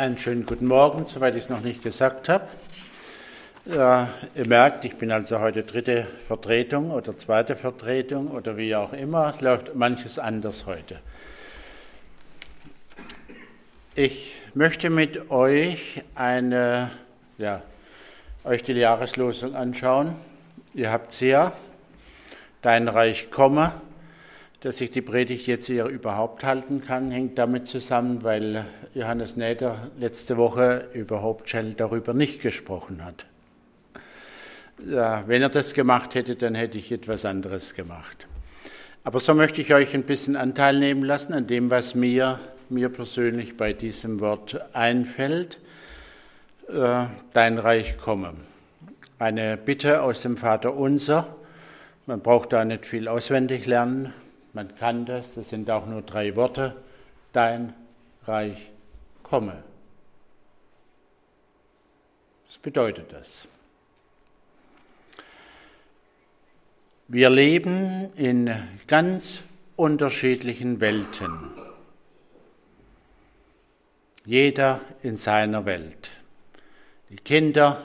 Einen schönen guten Morgen, soweit ich es noch nicht gesagt habe. Ja, ihr merkt, ich bin also heute dritte Vertretung oder zweite Vertretung oder wie auch immer. Es läuft manches anders heute. Ich möchte mit euch eine, ja, euch die Jahreslosung anschauen. Ihr habt sie ja. Dein Reich komme. Dass ich die Predigt jetzt hier überhaupt halten kann, hängt damit zusammen, weil Johannes Näder letzte Woche überhaupt schnell darüber nicht gesprochen hat. Ja, wenn er das gemacht hätte, dann hätte ich etwas anderes gemacht. Aber so möchte ich euch ein bisschen Anteil nehmen lassen an dem, was mir, mir persönlich bei diesem Wort einfällt. Äh, dein Reich komme. Eine Bitte aus dem Vater Unser. Man braucht da nicht viel auswendig lernen. Man kann das, das sind auch nur drei Worte. Dein Reich komme. Was bedeutet das? Wir leben in ganz unterschiedlichen Welten. Jeder in seiner Welt. Die Kinder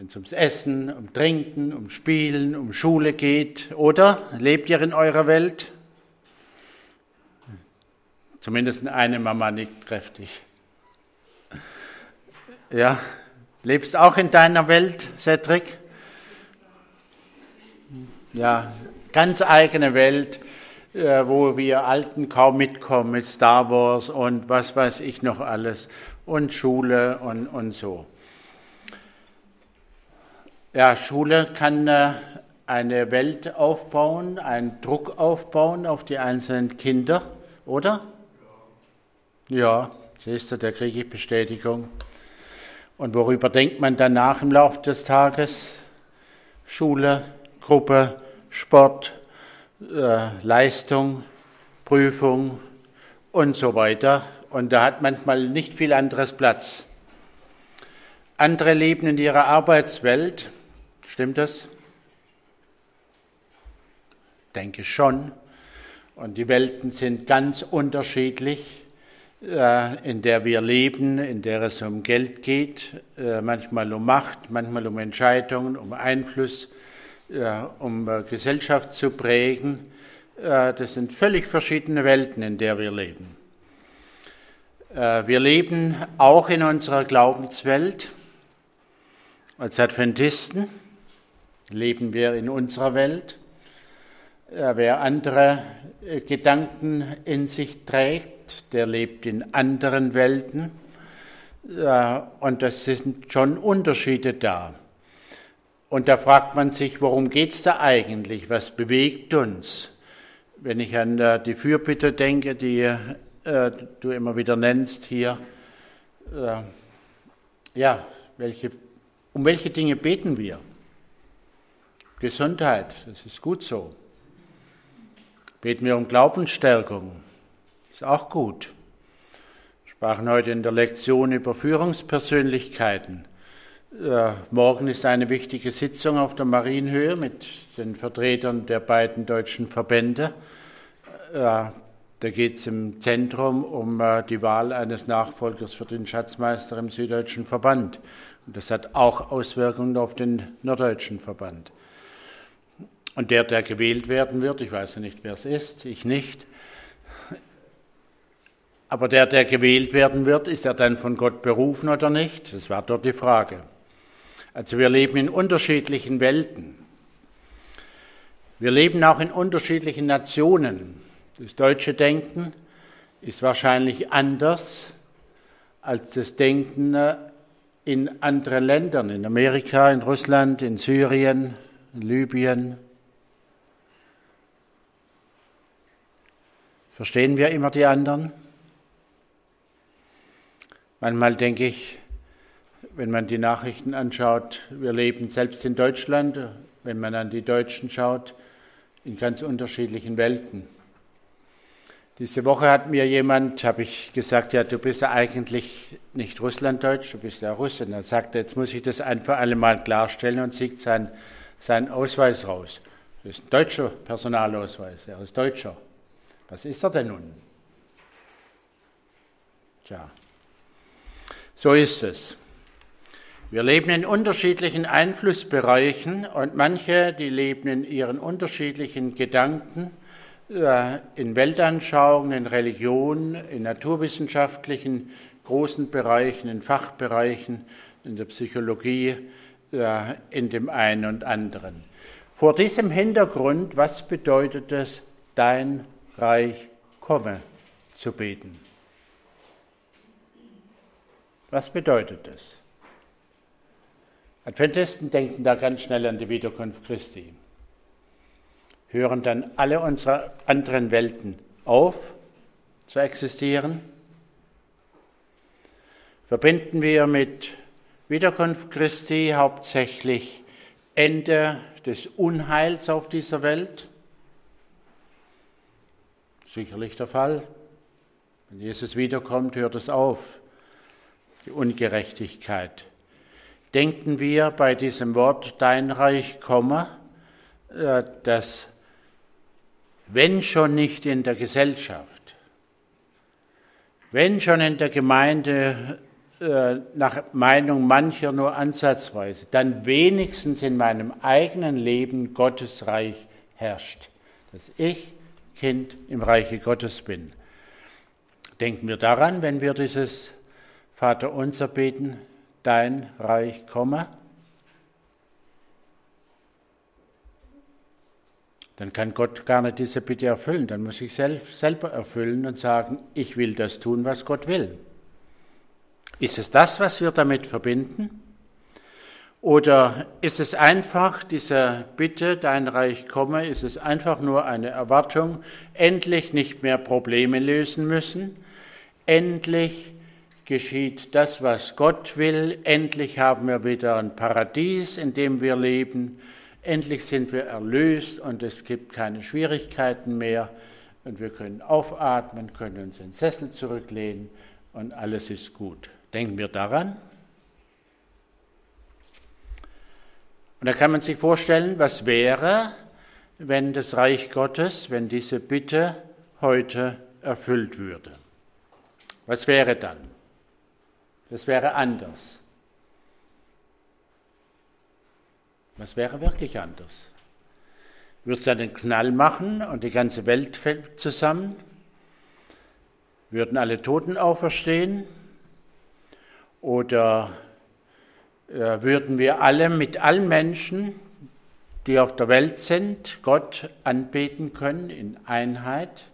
wenn es ums Essen, um Trinken, um Spielen, um Schule geht. Oder lebt ihr in eurer Welt? Zumindest eine Mama nickt kräftig. Ja, lebst auch in deiner Welt, Cedric? Ja, ganz eigene Welt, äh, wo wir Alten kaum mitkommen mit Star Wars und was weiß ich noch alles und Schule und, und so. Ja, Schule kann äh, eine Welt aufbauen, einen Druck aufbauen auf die einzelnen Kinder, oder? Ja, siehst du, da kriege ich Bestätigung. Und worüber denkt man danach im Laufe des Tages? Schule, Gruppe, Sport, äh, Leistung, Prüfung und so weiter. Und da hat manchmal nicht viel anderes Platz. Andere leben in ihrer Arbeitswelt Stimmt das? Denke schon. Und die Welten sind ganz unterschiedlich, äh, in der wir leben, in der es um Geld geht, äh, manchmal um Macht, manchmal um Entscheidungen, um Einfluss, äh, um Gesellschaft zu prägen. Das sind völlig verschiedene Welten, in der wir leben. Wir leben auch in unserer Glaubenswelt als Adventisten leben wir in unserer Welt. Wer andere äh, Gedanken in sich trägt, der lebt in anderen Welten. Und das sind schon Unterschiede da. Und da fragt man sich, worum geht es da eigentlich? Was bewegt uns? Wenn ich an äh, die Fürbitte denke, die äh, du immer wieder nennst hier, ja, welche, um welche Dinge beten wir? Gesundheit, das ist gut so. Beten wir um Glaubensstärkung, ist auch gut. Wir sprachen heute in der Lektion über Führungspersönlichkeiten. Äh, morgen ist eine wichtige Sitzung auf der Marienhöhe mit den Vertretern der beiden deutschen Verbände. Äh, da geht es im Zentrum um äh, die Wahl eines Nachfolgers für den Schatzmeister im Süddeutschen Verband. Und das hat auch Auswirkungen auf den Norddeutschen Verband. Und der, der gewählt werden wird, ich weiß ja nicht, wer es ist, ich nicht, aber der, der gewählt werden wird, ist er dann von Gott berufen oder nicht? Das war dort die Frage. Also wir leben in unterschiedlichen Welten. Wir leben auch in unterschiedlichen Nationen. Das deutsche Denken ist wahrscheinlich anders als das Denken in anderen Ländern, in Amerika, in Russland, in Syrien, in Libyen, Verstehen wir immer die anderen? Manchmal denke ich, wenn man die Nachrichten anschaut, wir leben selbst in Deutschland, wenn man an die Deutschen schaut, in ganz unterschiedlichen Welten. Diese Woche hat mir jemand, habe ich gesagt, ja, du bist ja eigentlich nicht Russlanddeutsch, du bist ja Russe. Und dann sagt jetzt muss ich das ein für alle Mal klarstellen und zieht seinen, seinen Ausweis raus. Das ist ein deutscher Personalausweis, er ist Deutscher. Was ist er denn nun? Tja. So ist es. Wir leben in unterschiedlichen Einflussbereichen und manche, die leben in ihren unterschiedlichen Gedanken, äh, in Weltanschauungen, in Religion, in naturwissenschaftlichen großen Bereichen, in Fachbereichen, in der Psychologie, äh, in dem einen und anderen. Vor diesem Hintergrund, was bedeutet es, dein Reich komme zu beten? Was bedeutet das? Adventisten denken da ganz schnell an die Wiederkunft Christi. Hören dann alle unsere anderen Welten auf zu existieren? Verbinden wir mit Wiederkunft Christi hauptsächlich Ende des Unheils auf dieser Welt? Sicherlich der Fall. Wenn Jesus wiederkommt, hört es auf die Ungerechtigkeit. Denken wir bei diesem Wort Dein Reich komme, äh, dass wenn schon nicht in der Gesellschaft, wenn schon in der Gemeinde äh, nach Meinung mancher nur ansatzweise, dann wenigstens in meinem eigenen Leben Gottes Reich herrscht, dass ich Kind im Reiche Gottes bin. Denken wir daran, wenn wir dieses Vater unser beten, dein Reich komme, dann kann Gott gar nicht diese Bitte erfüllen. Dann muss ich selbst, selber erfüllen und sagen, ich will das tun, was Gott will. Ist es das, was wir damit verbinden? Oder ist es einfach diese Bitte, dein Reich komme, ist es einfach nur eine Erwartung, endlich nicht mehr Probleme lösen müssen, endlich geschieht das, was Gott will. Endlich haben wir wieder ein Paradies, in dem wir leben. Endlich sind wir erlöst und es gibt keine Schwierigkeiten mehr. Und wir können aufatmen, können uns in den Sessel zurücklehnen und alles ist gut. Denken wir daran. Und da kann man sich vorstellen, was wäre, wenn das Reich Gottes, wenn diese Bitte heute erfüllt würde. Was wäre dann? Das wäre anders. Was wäre wirklich anders? Würde es dann einen Knall machen und die ganze Welt fällt zusammen? Würden alle Toten auferstehen? Oder würden wir alle mit allen Menschen, die auf der Welt sind, Gott anbeten können in Einheit?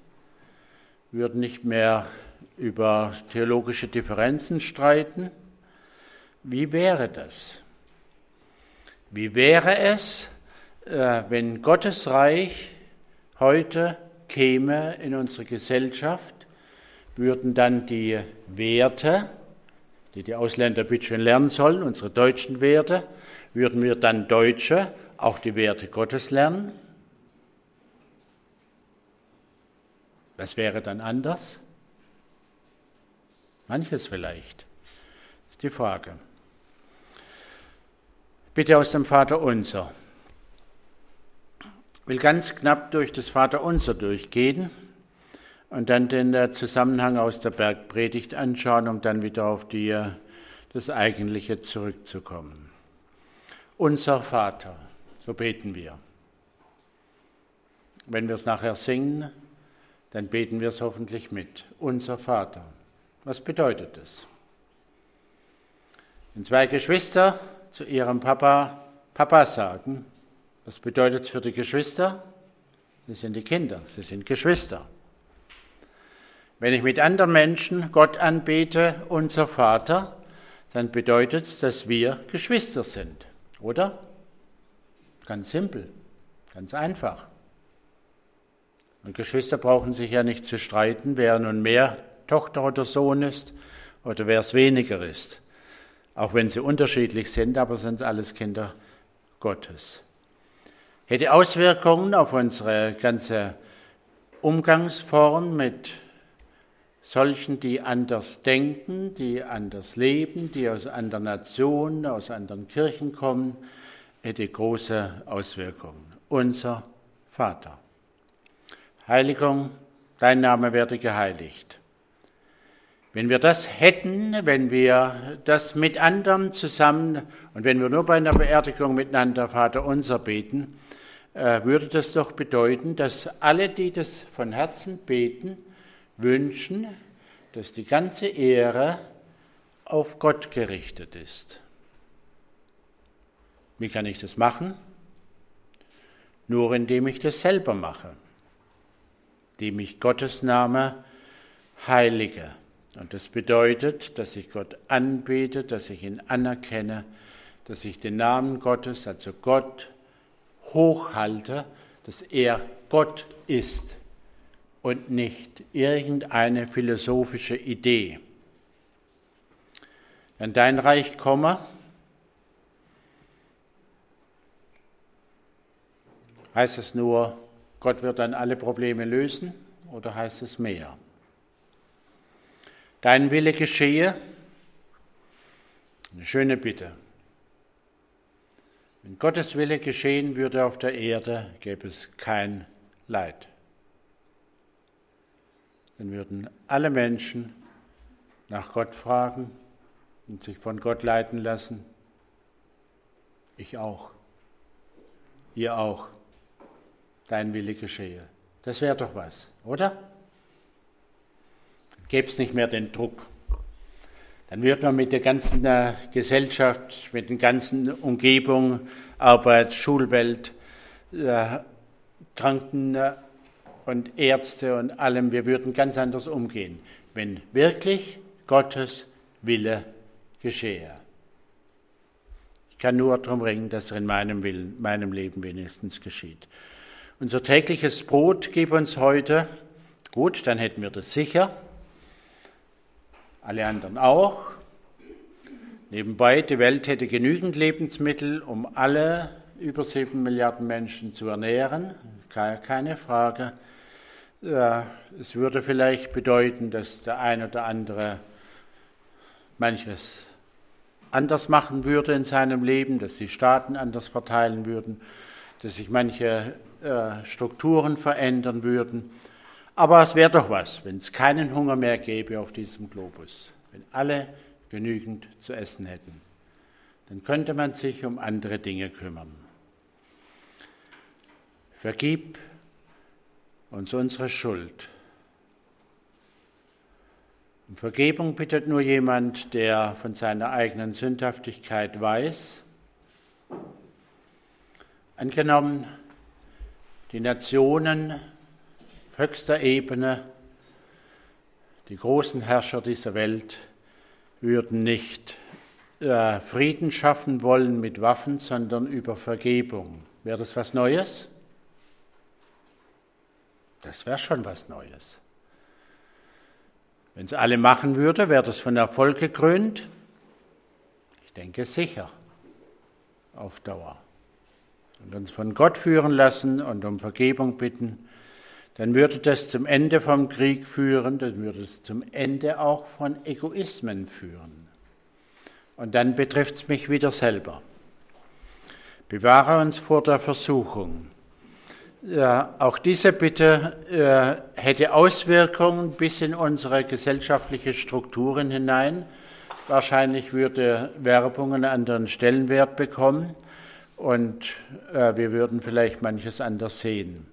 Würden nicht mehr über theologische Differenzen streiten. Wie wäre das? Wie wäre es, äh, wenn Gottes Reich heute käme in unsere Gesellschaft, würden dann die Werte, die die Ausländer bitte schön lernen sollen, unsere deutschen Werte, würden wir dann Deutsche auch die Werte Gottes lernen? Was wäre dann anders? Manches vielleicht. Ist die Frage. Bitte aus dem Vater unser. Ich will ganz knapp durch das Vater unser durchgehen und dann den Zusammenhang aus der Bergpredigt anschauen, um dann wieder auf die, das Eigentliche zurückzukommen. Unser Vater, so beten wir. Wenn wir es nachher singen, dann beten wir es hoffentlich mit. Unser Vater. Was bedeutet das? Wenn zwei Geschwister zu ihrem Papa Papa sagen, was bedeutet es für die Geschwister? Sie sind die Kinder, sie sind Geschwister. Wenn ich mit anderen Menschen Gott anbete, unser Vater, dann bedeutet es, dass wir Geschwister sind, oder? Ganz simpel, ganz einfach. Und Geschwister brauchen sich ja nicht zu streiten, wer nun mehr Tochter oder Sohn ist oder wer es weniger ist. Auch wenn sie unterschiedlich sind, aber sind alles Kinder Gottes. Hätte Auswirkungen auf unsere ganze Umgangsform mit solchen, die anders denken, die anders leben, die aus anderen Nationen, aus anderen Kirchen kommen, hätte große Auswirkungen. Unser Vater. Heiligung, dein Name werde geheiligt Wenn wir das hätten, wenn wir das mit anderen zusammen und wenn wir nur bei einer Beerdigung miteinander Vater unser beten, äh, würde das doch bedeuten, dass alle, die das von Herzen beten, wünschen, dass die ganze Ehre auf Gott gerichtet ist. Wie kann ich das machen? Nur indem ich das selber mache, indem ich Gottes Name heilige. Und das bedeutet, dass ich Gott anbete, dass ich ihn anerkenne, dass ich den Namen Gottes, also Gott, hochhalte, dass er Gott ist und nicht irgendeine philosophische Idee. Wenn dein Reich komme, heißt es nur, Gott wird dann alle Probleme lösen oder heißt es mehr? Dein Wille geschehe, eine schöne Bitte. Wenn Gottes Wille geschehen würde auf der Erde, gäbe es kein Leid. Dann würden alle Menschen nach Gott fragen und sich von Gott leiten lassen. Ich auch. Ihr auch. Dein Wille geschehe. Das wäre doch was, oder? Gäbe es nicht mehr den Druck. Dann wird man mit der ganzen äh, Gesellschaft, mit den ganzen Umgebung, Arbeit, Schulwelt, äh, Kranken äh, und Ärzte und allem, wir würden ganz anders umgehen, wenn wirklich Gottes Wille geschehe. Ich kann nur darum ringen, dass er in meinem, Willen, meinem Leben wenigstens geschieht. Unser tägliches Brot gib uns heute. Gut, dann hätten wir das sicher. Alle anderen auch. Nebenbei, die Welt hätte genügend Lebensmittel, um alle über sieben Milliarden Menschen zu ernähren. Keine Frage. Es würde vielleicht bedeuten, dass der ein oder andere manches anders machen würde in seinem Leben, dass die Staaten anders verteilen würden, dass sich manche äh, Strukturen verändern würden. Aber es wäre doch was, wenn es keinen Hunger mehr gäbe auf diesem Globus, wenn alle genügend zu essen hätten. Dann könnte man sich um andere Dinge kümmern. Vergib uns unsere Schuld. Um Vergebung bittet nur jemand, der von seiner eigenen Sündhaftigkeit weiß. Angenommen, die Nationen höchster Ebene, die großen Herrscher dieser Welt würden nicht äh, Frieden schaffen wollen mit Waffen, sondern über Vergebung. Wäre das was Neues? Das wäre schon was Neues. Wenn es alle machen würde, wäre das von Erfolg gekrönt? Ich denke sicher, auf Dauer und uns von Gott führen lassen und um Vergebung bitten, dann würde das zum Ende vom Krieg führen, dann würde es zum Ende auch von Egoismen führen. Und dann betrifft es mich wieder selber. Bewahre uns vor der Versuchung. Ja, auch diese Bitte äh, hätte Auswirkungen bis in unsere gesellschaftliche Strukturen hinein. Wahrscheinlich würde Werbung einen anderen Stellenwert bekommen und äh, wir würden vielleicht manches anders sehen.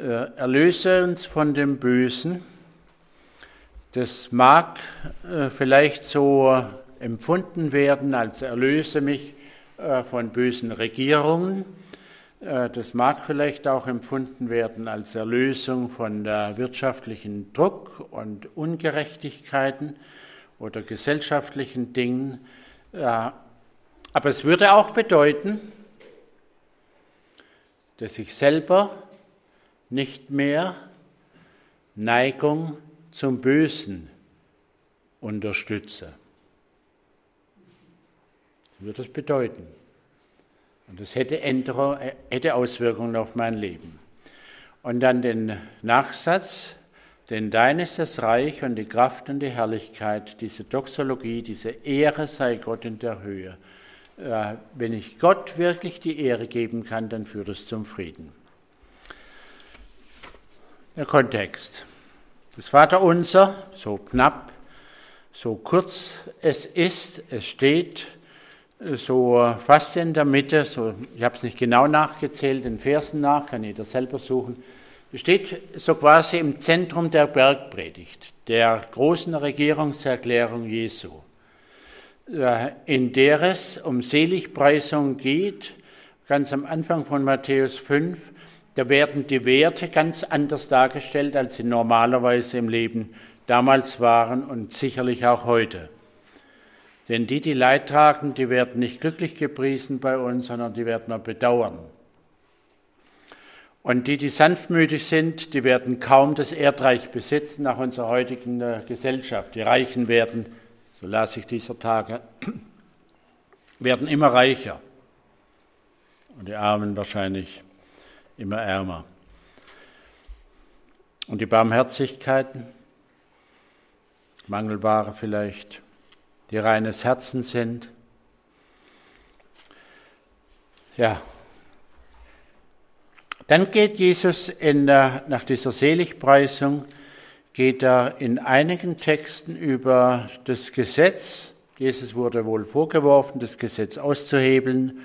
Äh, erlöse uns von dem Bösen. Das mag äh, vielleicht so empfunden werden, als erlöse mich äh, von bösen Regierungen. Äh, das mag vielleicht auch empfunden werden als Erlösung von wirtschaftlichen Druck und Ungerechtigkeiten oder gesellschaftlichen Dingen. Aber es würde auch bedeuten, dass ich selber nicht mehr Neigung zum Bösen unterstütze. Das würde es bedeuten. Und das hätte, hätte Auswirkungen auf mein Leben. Und dann den Nachsatz, denn dein ist das Reich und die Kraft und die Herrlichkeit, diese Doxologie, diese Ehre sei Gott in der Höhe wenn ich Gott wirklich die Ehre geben kann, dann führt es zum Frieden. Der Kontext. Das Vaterunser, so knapp, so kurz es ist. Es steht so fast in der Mitte, so, ich habe es nicht genau nachgezählt, den Versen nach, kann jeder selber suchen. Steht so quasi im Zentrum der Bergpredigt, der großen Regierungserklärung Jesu, äh, in der es um Seligpreisung geht, ganz am Anfang von Matthäus 5, da werden die Werte ganz anders dargestellt, als sie normalerweise im Leben damals waren und sicherlich auch heute. Denn die, die Leid tragen, die werden nicht glücklich gepriesen bei uns, sondern die werden wir bedauern. Und die, die sanftmütig sind, die werden kaum das Erdreich besitzen nach unserer heutigen äh, Gesellschaft. Die Reichen werden, so las ich dieser Tage, werden immer reicher und die Armen wahrscheinlich immer ärmer. Und die Barmherzigkeiten, Mangelware vielleicht, die reines Herzen sind. Ja. Dann geht Jesus in, nach dieser Seligpreisung, geht er in einigen Texten über das Gesetz. Jesus wurde wohl vorgeworfen, das Gesetz auszuhebeln.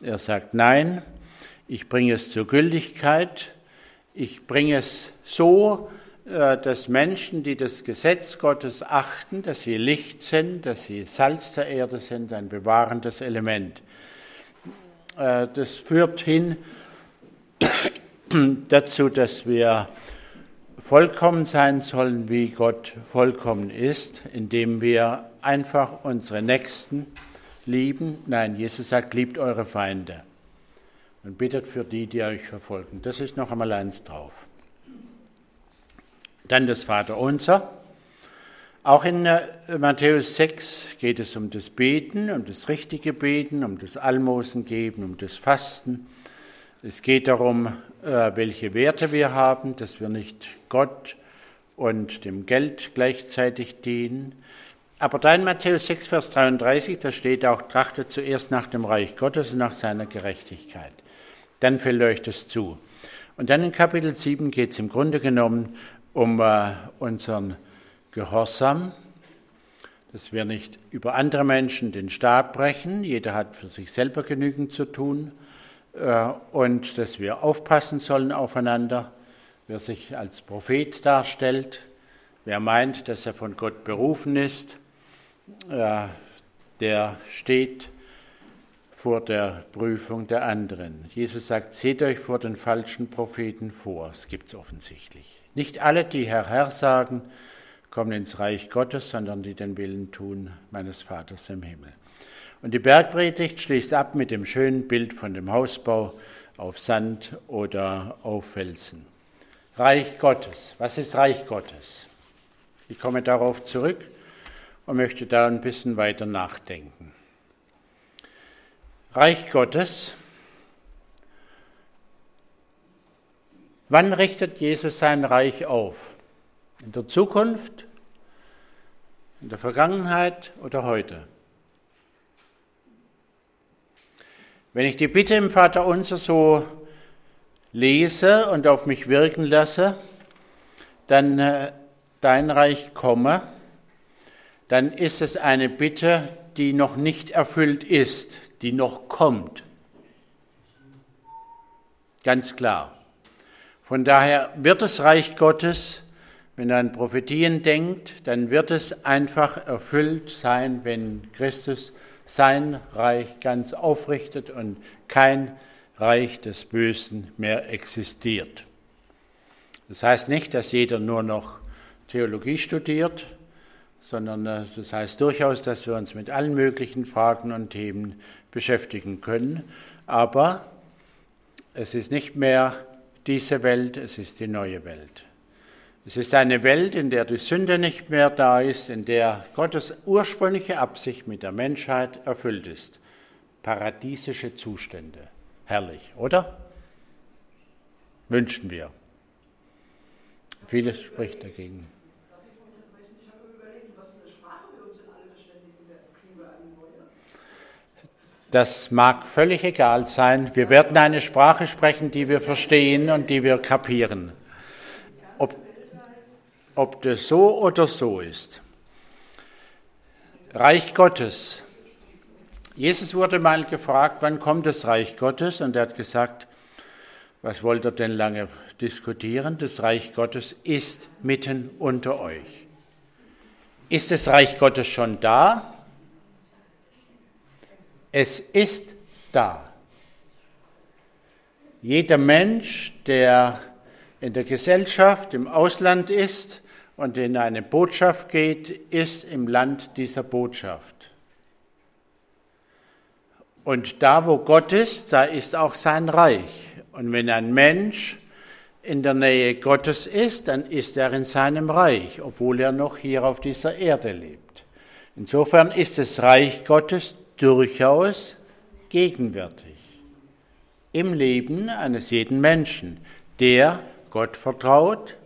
Er sagt, nein, ich bringe es zur Gültigkeit. Ich bringe es so, dass Menschen, die das Gesetz Gottes achten, dass sie Licht sind, dass sie Salz der Erde sind, ein bewahrendes Element. Äh, das führt hin dazu, dass wir vollkommen sein sollen, wie Gott vollkommen ist, indem wir einfach unsere Nächsten lieben. Nein, Jesus sagt, liebt eure Feinde und bittet für die, die euch verfolgen. Das ist noch einmal eins drauf. Dann das Vaterunser. Auch in äh, Matthäus 6 geht es um das Beten, um das richtige Beten, um das Almosen geben, um das Fasten. Es geht darum, äh, welche Werte wir haben, dass wir nicht Gott und dem Geld gleichzeitig dienen. Aber da in Matthäus 6, Vers 33, da steht auch, trachtet zuerst nach dem Reich Gottes und nach seiner Gerechtigkeit. Dann fällt euch das zu. Und dann in Kapitel 7 geht es im Grunde genommen um äh, unseren Gehorsam, dass wir nicht über andere Menschen den Staat brechen, jeder hat für sich selber genügend zu tun, äh, und dass wir aufpassen sollen aufeinander, wer sich als Prophet darstellt, wer meint, dass er von Gott berufen ist, äh, der steht vor der Prüfung der anderen. Jesus sagt, seht euch vor den falschen Propheten vor. Das gibt es offensichtlich. Nicht alle, die Herr, Herr sagen, kommen ins Reich Gottes, sondern die den Willen tun meines Vaters im Himmel. Und die Bergpredigt schließt ab mit dem schönen Bild von dem Hausbau auf Sand oder auf Felsen. Reich Gottes. Was ist Reich Gottes? Ich komme darauf zurück und möchte da ein bisschen weiter nachdenken. Reich Gottes Wann richtet Jesus sein Reich auf? In der Zukunft, in der Vergangenheit oder heute? Wenn ich die Bitte im Vater unser so lese und auf mich wirken lasse, dann äh, dein Reich komme, dann ist es eine Bitte, die noch nicht erfüllt ist, die noch kommt. Ganz klar. Von daher wird das Reich Gottes, wenn er an Prophetien denkt, dann wird es einfach erfüllt sein, wenn Christus sein Reich ganz aufrichtet und kein Reich des Bösen mehr existiert. Das heißt nicht, dass jeder nur noch Theologie studiert, sondern äh, das heißt durchaus, dass wir uns mit allen möglichen Fragen und Themen beschäftigen können. Aber es ist nicht mehr diese Welt, es ist die neue Welt. Es ist eine Welt, in der die Sünde nicht mehr da ist, in der Gottes ursprüngliche Absicht mit der Menschheit erfüllt ist. Paradiesische Zustände. Herrlich, oder? Wünschen wir. Vieles spricht dagegen. Das mag völlig egal sein. Wir werden eine Sprache sprechen, die wir verstehen und die wir kapieren. Ob, ob das so oder so ist. Reich Gottes. Jesus wurde mal gefragt, wann kommt das Reich Gottes? Und er hat gesagt, was wollt ihr denn lange diskutieren? Das Reich Gottes ist mitten unter euch. Ist das Reich Gottes schon da? Es ist da. Jeder Mensch, der in der Gesellschaft, im Ausland ist, und in eine Botschaft geht, ist im Land dieser Botschaft. Und da, wo Gott ist, da ist auch sein Reich. Und wenn ein Mensch in der Nähe Gottes ist, dann ist er in seinem Reich, obwohl er noch hier auf dieser Erde lebt. Insofern ist das Reich Gottes durchaus gegenwärtig im Leben eines jeden Menschen, der Gott vertraut,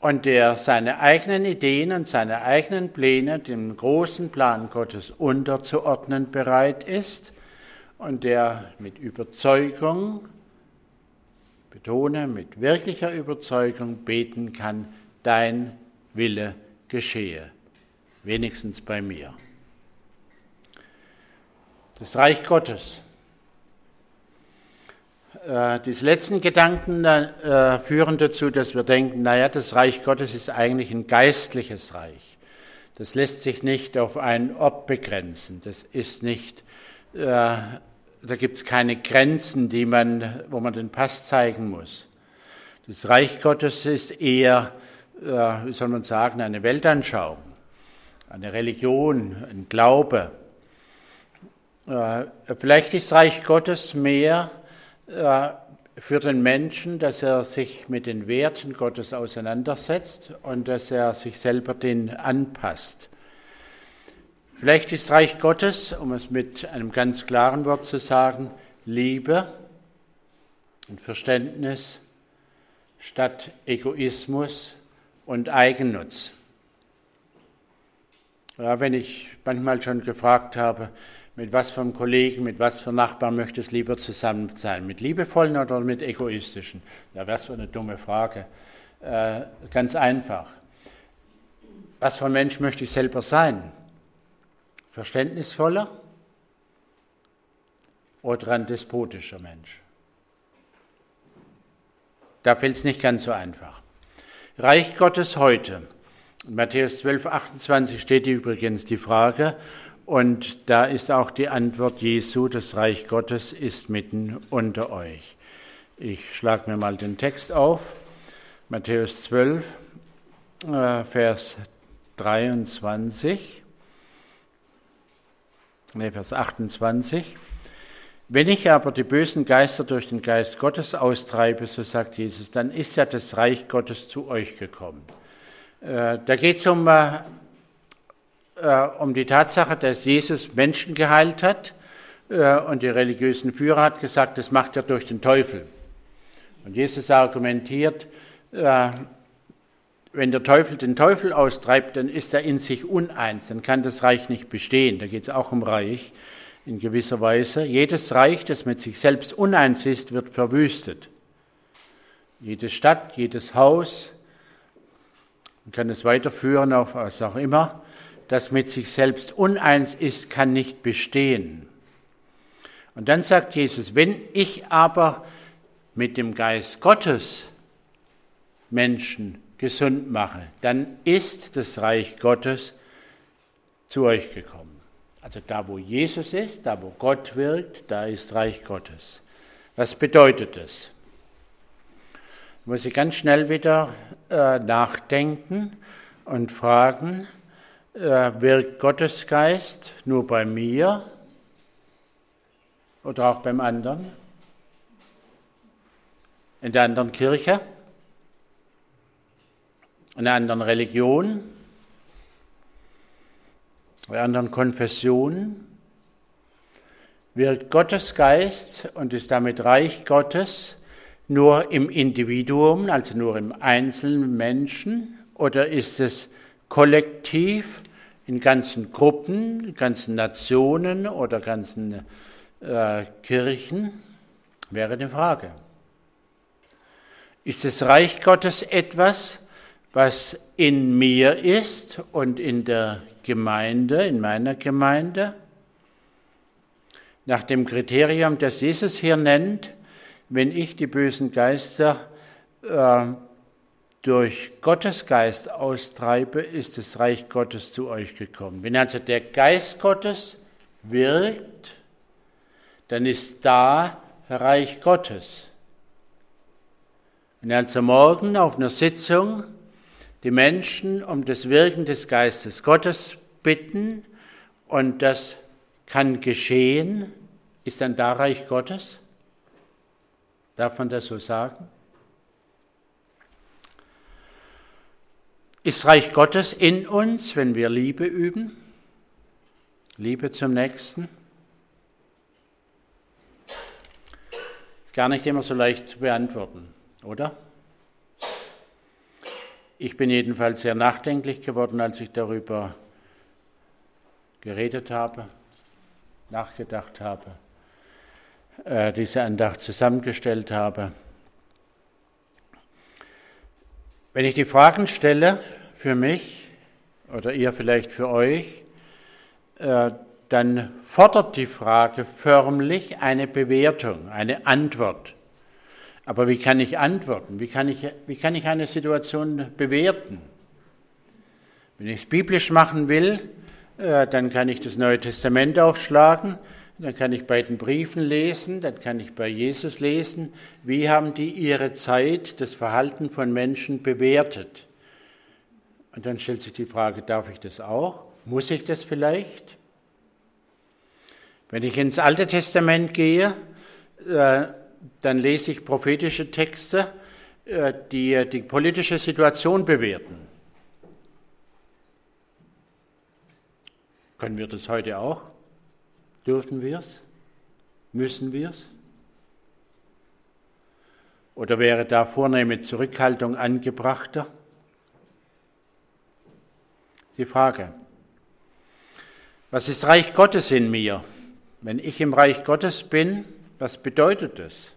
und der seine eigenen Ideen und seine eigenen Pläne dem großen Plan Gottes unterzuordnen bereit ist und der mit Überzeugung, betone, mit wirklicher Überzeugung beten kann, dein Wille geschehe, wenigstens bei mir. Das Reich Gottes äh, diese letzten Gedanken äh, führen dazu, dass wir denken, naja, das Reich Gottes ist eigentlich ein geistliches Reich. Das lässt sich nicht auf einen Ort begrenzen. Das ist nicht, äh, da gibt es keine Grenzen, die man, wo man den Pass zeigen muss. Das Reich Gottes ist eher, wie soll man sagen, eine Weltanschauung, eine Religion, ein Glaube. Äh, vielleicht ist Reich Gottes mehr äh, für den Menschen, dass er sich mit den Werten Gottes auseinandersetzt und dass er sich selber den anpasst. Vielleicht ist Reich Gottes, um es mit einem ganz klaren Wort zu sagen, Liebe und Verständnis statt Egoismus und Eigennutz. Ja, wenn ich manchmal schon gefragt habe, mit was für einem Kollegen, mit was für Nachbarn möchtest du lieber zusammen sein? Mit liebevollen oder mit egoistischen? Ja, was für eine dumme Frage. Äh, ganz einfach. Was für ein Mensch möchte ich selber sein? Verständnisvoller oder ein despotischer Mensch? Da fällt es nicht ganz so einfach. Reich Gottes heute. In Matthäus 12, 28 steht übrigens die Frage, und da ist auch die Antwort Jesu, das Reich Gottes ist mitten unter euch. Ich schlage mir mal den Text auf. Matthäus 12, äh, Vers 23, nee, Vers 28. Wenn ich aber die bösen Geister durch den Geist Gottes austreibe, so sagt Jesus, dann ist ja das Reich Gottes zu euch gekommen. Äh, da geht es um äh, äh, um die Tatsache, dass Jesus Menschen geheilt hat äh, und die religiösen Führer hat gesagt, das macht er durch den Teufel. Und Jesus argumentiert, äh, wenn der Teufel den Teufel austreibt, dann ist er in sich uneins, dann kann das Reich nicht bestehen. Da geht es auch um Reich in gewisser Weise. Jedes Reich, das mit sich selbst uneins ist, wird verwüstet. Jede Stadt, jedes Haus, man kann es weiterführen auf was auch immer, das mit sich selbst uneins ist, kann nicht bestehen. Und dann sagt Jesus, wenn ich aber mit dem Geist Gottes Menschen gesund mache, dann ist das Reich Gottes zu euch gekommen. Also da, wo Jesus ist, da, wo Gott wirkt, da ist Reich Gottes. Was bedeutet das? Ich muss ich ganz schnell wieder äh, nachdenken und fragen, wirkt Gottes Geist nur bei mir oder auch beim anderen? In der anderen Kirche? In einer anderen Religion? In anderen Konfessionen? Wirkt Gottes Geist und ist damit Reich Gottes nur im Individuum, also nur im einzelnen Menschen, oder ist es kollektiv in ganzen Gruppen, ganzen Nationen oder ganzen äh, Kirchen, wäre die Frage. Ist das Reich Gottes etwas, was in mir ist und in der Gemeinde, in meiner Gemeinde, nach dem Kriterium, das Jesus hier nennt, wenn ich die bösen Geister äh, durch Gottes Geist austreibe, ist das Reich Gottes zu euch gekommen. Wenn also der Geist Gottes wirkt, dann ist da Reich Gottes. Wenn also morgen auf einer Sitzung die Menschen um das Wirken des Geistes Gottes bitten und das kann geschehen, ist dann da Reich Gottes? Darf man das so sagen? Ist Reich Gottes in uns, wenn wir Liebe üben? Liebe zum Nächsten? Gar nicht immer so leicht zu beantworten, oder? Ich bin jedenfalls sehr nachdenklich geworden, als ich darüber geredet habe, nachgedacht habe, äh, diese Andacht zusammengestellt habe. Wenn ich die Fragen stelle für mich oder ihr vielleicht für euch, äh, dann fordert die Frage förmlich eine Bewertung, eine Antwort. Aber wie kann ich antworten? Wie kann ich, wie kann ich eine Situation bewerten? Wenn ich es biblisch machen will, äh, dann kann ich das Neue Testament aufschlagen dann kann ich bei den Briefen lesen, dann kann ich bei Jesus lesen, wie haben die ihre Zeit, das Verhalten von Menschen bewertet. Und dann stellt sich die Frage, darf ich das auch? Muss ich das vielleicht? Wenn ich ins Alte Testament gehe, äh, dann lese ich prophetische Texte, äh, die die politische Situation bewerten. Können wir das heute auch? Dürfen wir es? Müssen wir es? Oder wäre da vornehme Zurückhaltung angebrachter? Die Frage. Was ist Reich Gottes in mir? Wenn ich im Reich Gottes bin, was bedeutet das?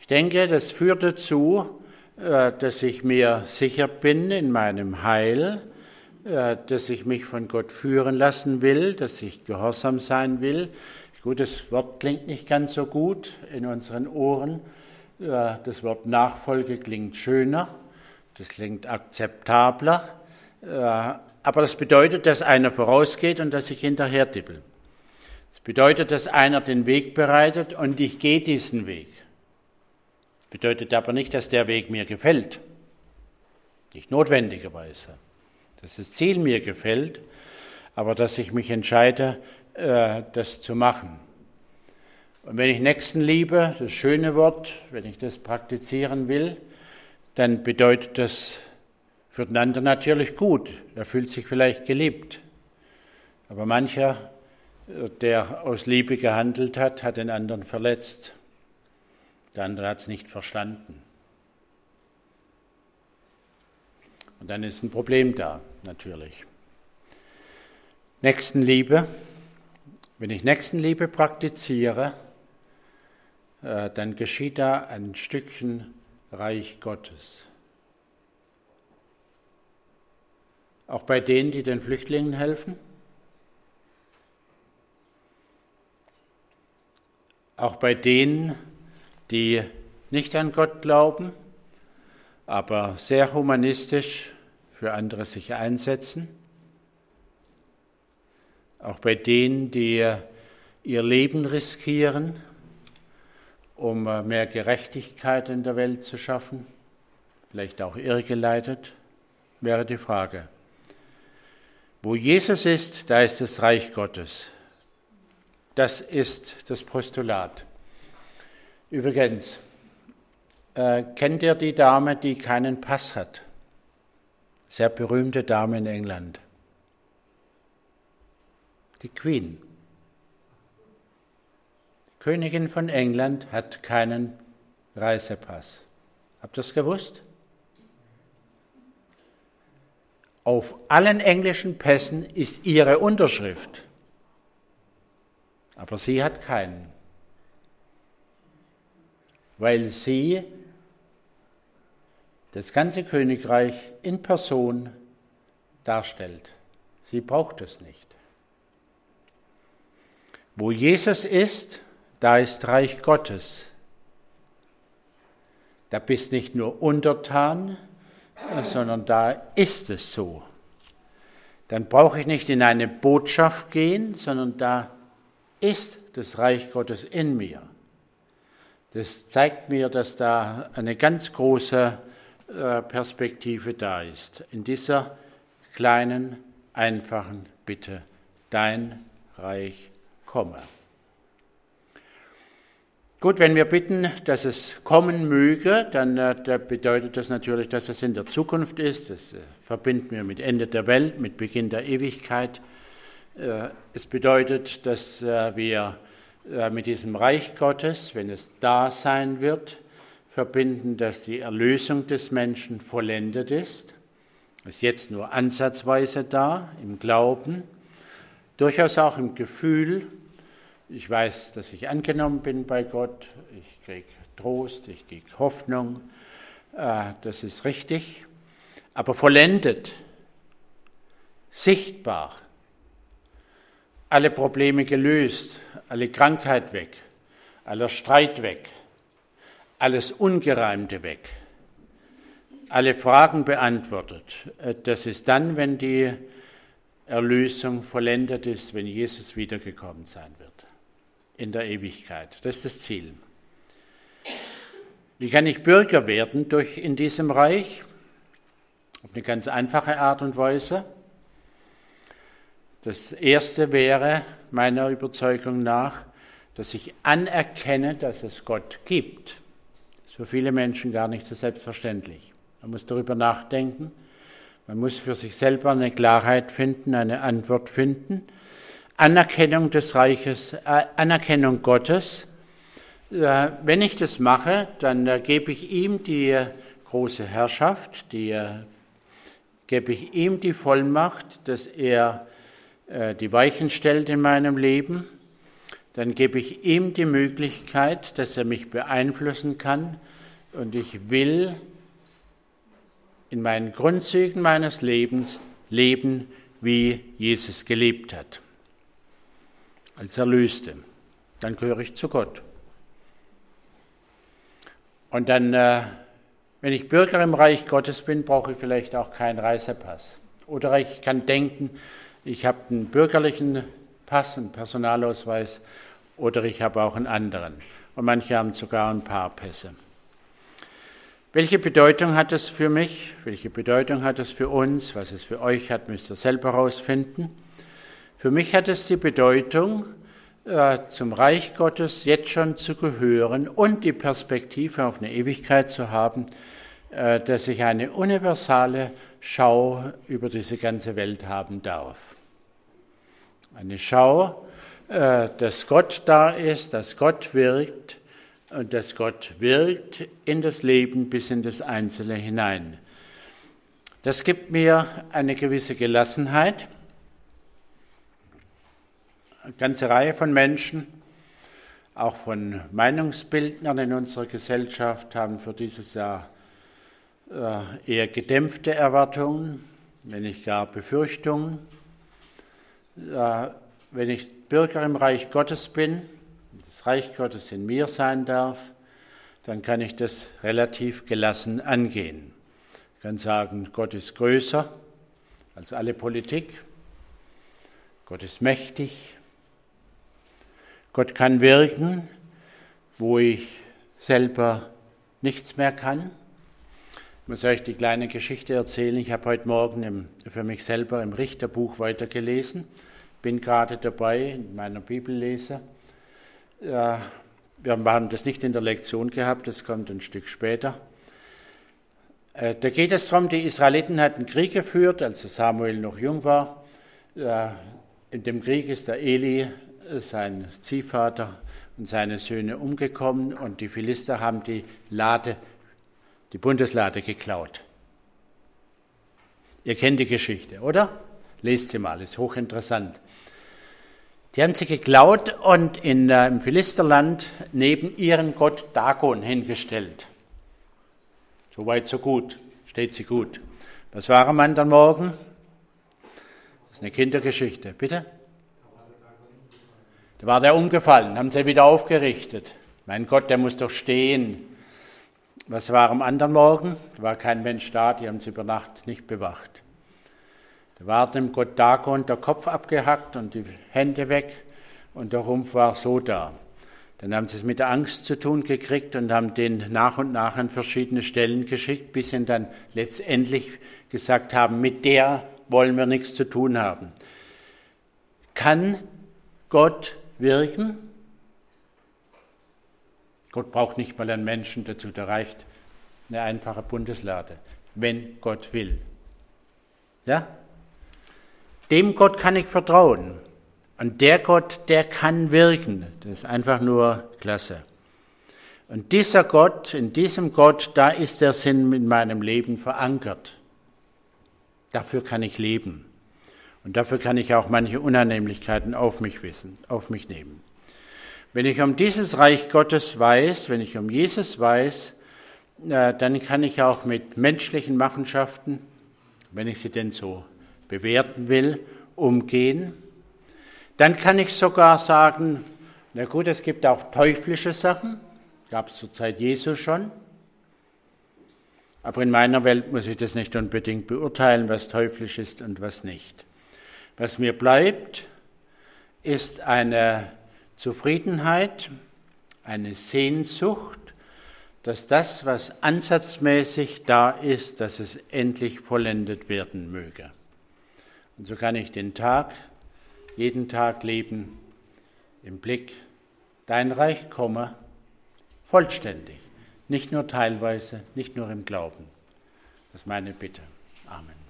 Ich denke, das führt dazu, äh, dass ich mir sicher bin in meinem Heil, dass ich mich von Gott führen lassen will, dass ich gehorsam sein will. Gut, das Wort klingt nicht ganz so gut in unseren Ohren. Das Wort Nachfolge klingt schöner, das klingt akzeptabler, aber das bedeutet, dass einer vorausgeht und dass ich hinterher tippel. Das bedeutet, dass einer den Weg bereitet und ich gehe diesen Weg. Das bedeutet aber nicht, dass der Weg mir gefällt. Nicht notwendigerweise dass das Ziel mir gefällt, aber dass ich mich entscheide, äh, das zu machen. Und wenn ich Nächstenliebe, das schöne Wort, wenn ich das praktizieren will, dann bedeutet das für den anderen natürlich gut. Er fühlt sich vielleicht geliebt. Aber mancher, der aus Liebe gehandelt hat, hat den anderen verletzt. Der andere hat es nicht verstanden. Und dann ist ein Problem da, natürlich. Nächstenliebe. Wenn ich Nächstenliebe praktiziere, äh, dann geschieht da ein Stückchen Reich Gottes. Auch bei denen, die den Flüchtlingen helfen. Auch bei denen, die nicht an Gott glauben, aber sehr humanistisch für andere sich einsetzen. Auch bei denen, die ihr Leben riskieren, um mehr Gerechtigkeit in der Welt zu schaffen, vielleicht auch irregeleitet, wäre die Frage. Wo Jesus ist, da ist das Reich Gottes. Das ist das Postulat. Übrigens, äh, kennt ihr die Dame, die keinen Pass hat? Sehr berühmte Dame in England. Die Queen. Die Königin von England hat keinen Reisepass. Habt ihr das gewusst? Auf allen englischen Pässen ist ihre Unterschrift, aber sie hat keinen, weil sie das ganze Königreich in Person darstellt. Sie braucht es nicht. Wo Jesus ist, da ist Reich Gottes. Da bist nicht nur untertan, sondern da ist es so. Dann brauche ich nicht in eine Botschaft gehen, sondern da ist das Reich Gottes in mir. Das zeigt mir, dass da eine ganz große Perspektive da ist. In dieser kleinen, einfachen Bitte, dein Reich komme. Gut, wenn wir bitten, dass es kommen möge, dann äh, bedeutet das natürlich, dass es in der Zukunft ist. Das äh, verbinden wir mit Ende der Welt, mit Beginn der Ewigkeit. Äh, es bedeutet, dass äh, wir äh, mit diesem Reich Gottes, wenn es da sein wird, verbinden, dass die Erlösung des Menschen vollendet ist. Ist jetzt nur ansatzweise da, im Glauben, durchaus auch im Gefühl. Ich weiß, dass ich angenommen bin bei Gott. Ich kriege Trost, ich kriege Hoffnung. Das ist richtig. Aber vollendet, sichtbar, alle Probleme gelöst, alle Krankheit weg, aller Streit weg, alles Ungereimte weg, alle Fragen beantwortet. Äh, das ist dann, wenn die Erlösung vollendet ist, wenn Jesus wiedergekommen sein wird, in der Ewigkeit. Das ist das Ziel. Wie kann ich Bürger werden durch in diesem Reich? Auf eine ganz einfache Art und Weise. Das erste wäre meiner Überzeugung nach, dass ich anerkenne, dass es Gott gibt. Für viele Menschen gar nicht so selbstverständlich. Man muss darüber nachdenken. Man muss für sich selber eine Klarheit finden, eine Antwort finden. Anerkennung des Reiches, äh, Anerkennung Gottes. Äh, wenn ich das mache, dann äh, gebe ich ihm die große Herrschaft, die, gebe ich ihm die Vollmacht, dass er die Weichen stellt in meinem Leben, dann gebe ich ihm die Möglichkeit, dass er mich beeinflussen kann und ich will in meinen Grundzügen meines Lebens leben, wie Jesus gelebt hat, als Erlöste. Dann gehöre ich zu Gott. Und dann, äh, wenn ich Bürger im Reich Gottes bin, brauche ich vielleicht auch keinen Reisepass. Oder ich kann denken, ich habe einen bürgerlichen Pass, einen Personalausweis oder ich habe auch einen anderen. Und manche haben sogar ein paar Pässe. Welche Bedeutung hat es für mich? Welche Bedeutung hat es für uns? Was es für euch hat, müsst ihr selber herausfinden. Für mich hat es die Bedeutung, äh, zum Reich Gottes jetzt schon zu gehören und die Perspektive auf eine Ewigkeit zu haben, äh, dass ich eine universale Schau über diese ganze Welt haben darf. Eine Schau, äh, dass Gott da ist, dass Gott wirkt und dass Gott wirkt in das Leben bis in das Einzelne hinein. Das gibt mir eine gewisse Gelassenheit. Eine ganze Reihe von Menschen, auch von Meinungsbildnern in unserer Gesellschaft, haben für dieses Jahr äh, eher gedämpfte Erwartungen, wenn nicht gar Befürchtungen wenn ich Bürger im Reich Gottes bin, das Reich Gottes in mir sein darf, dann kann ich das relativ gelassen angehen. Ich kann sagen, Gott ist größer als alle Politik. Gott ist mächtig. Gott kann wirken, wo ich selber nichts mehr kann. Ich muss euch die kleine Geschichte erzählen. Ich habe heute Morgen im, für mich selber im Richterbuch weitergelesen. Bin gerade dabei in meiner Bibellese. Ja, wir haben das nicht in der Lektion gehabt, das kommt ein Stück später. Äh, da geht es darum, die Israeliten hatten Krieg geführt, als Samuel noch jung war. In dem Krieg ist der Eli, sein Ziehvater und seine Söhne umgekommen und die Philister haben die Lade die Bundeslade geklaut. Ihr kennt die Geschichte, oder? Lest sie mal, ist hochinteressant. Die haben sie geklaut und in, äh, im Philisterland neben ihren Gott Dagon hingestellt. So weit, so gut, steht sie gut. Was war am anderen Morgen? Das ist eine Kindergeschichte. Bitte? Da war der umgefallen, haben sie wieder aufgerichtet. Mein Gott, der muss doch stehen. Was war am anderen Morgen? Da war kein Mensch da, die haben sie über Nacht nicht bewacht. Da war dem Gott Dagon der Kopf abgehackt und die Hände weg und der Rumpf war so da. Dann haben sie es mit der Angst zu tun gekriegt und haben den nach und nach an verschiedene Stellen geschickt, bis sie dann letztendlich gesagt haben, mit der wollen wir nichts zu tun haben. Kann Gott wirken? Gott braucht nicht mal einen Menschen dazu, da reicht eine einfache Bundeslade, wenn Gott will. Ja? Dem Gott kann ich vertrauen. Und der Gott, der kann wirken. Das ist einfach nur klasse. Und dieser Gott, in diesem Gott, da ist der Sinn in meinem Leben verankert. Dafür kann ich leben. Und dafür kann ich auch manche Unannehmlichkeiten auf mich wissen, auf mich nehmen. Wenn ich um dieses Reich Gottes weiß, wenn ich um Jesus weiß, dann kann ich auch mit menschlichen Machenschaften, wenn ich sie denn so bewerten will, umgehen. Dann kann ich sogar sagen, na gut, es gibt auch teuflische Sachen, gab es zur Zeit Jesu schon. Aber in meiner Welt muss ich das nicht unbedingt beurteilen, was teuflisch ist und was nicht. Was mir bleibt, ist eine Zufriedenheit, eine Sehnsucht, dass das, was ansatzmäßig da ist, dass es endlich vollendet werden möge. Und so kann ich den Tag jeden Tag leben im Blick, dein Reich komme vollständig, nicht nur teilweise, nicht nur im Glauben. Das ist meine Bitte. Amen.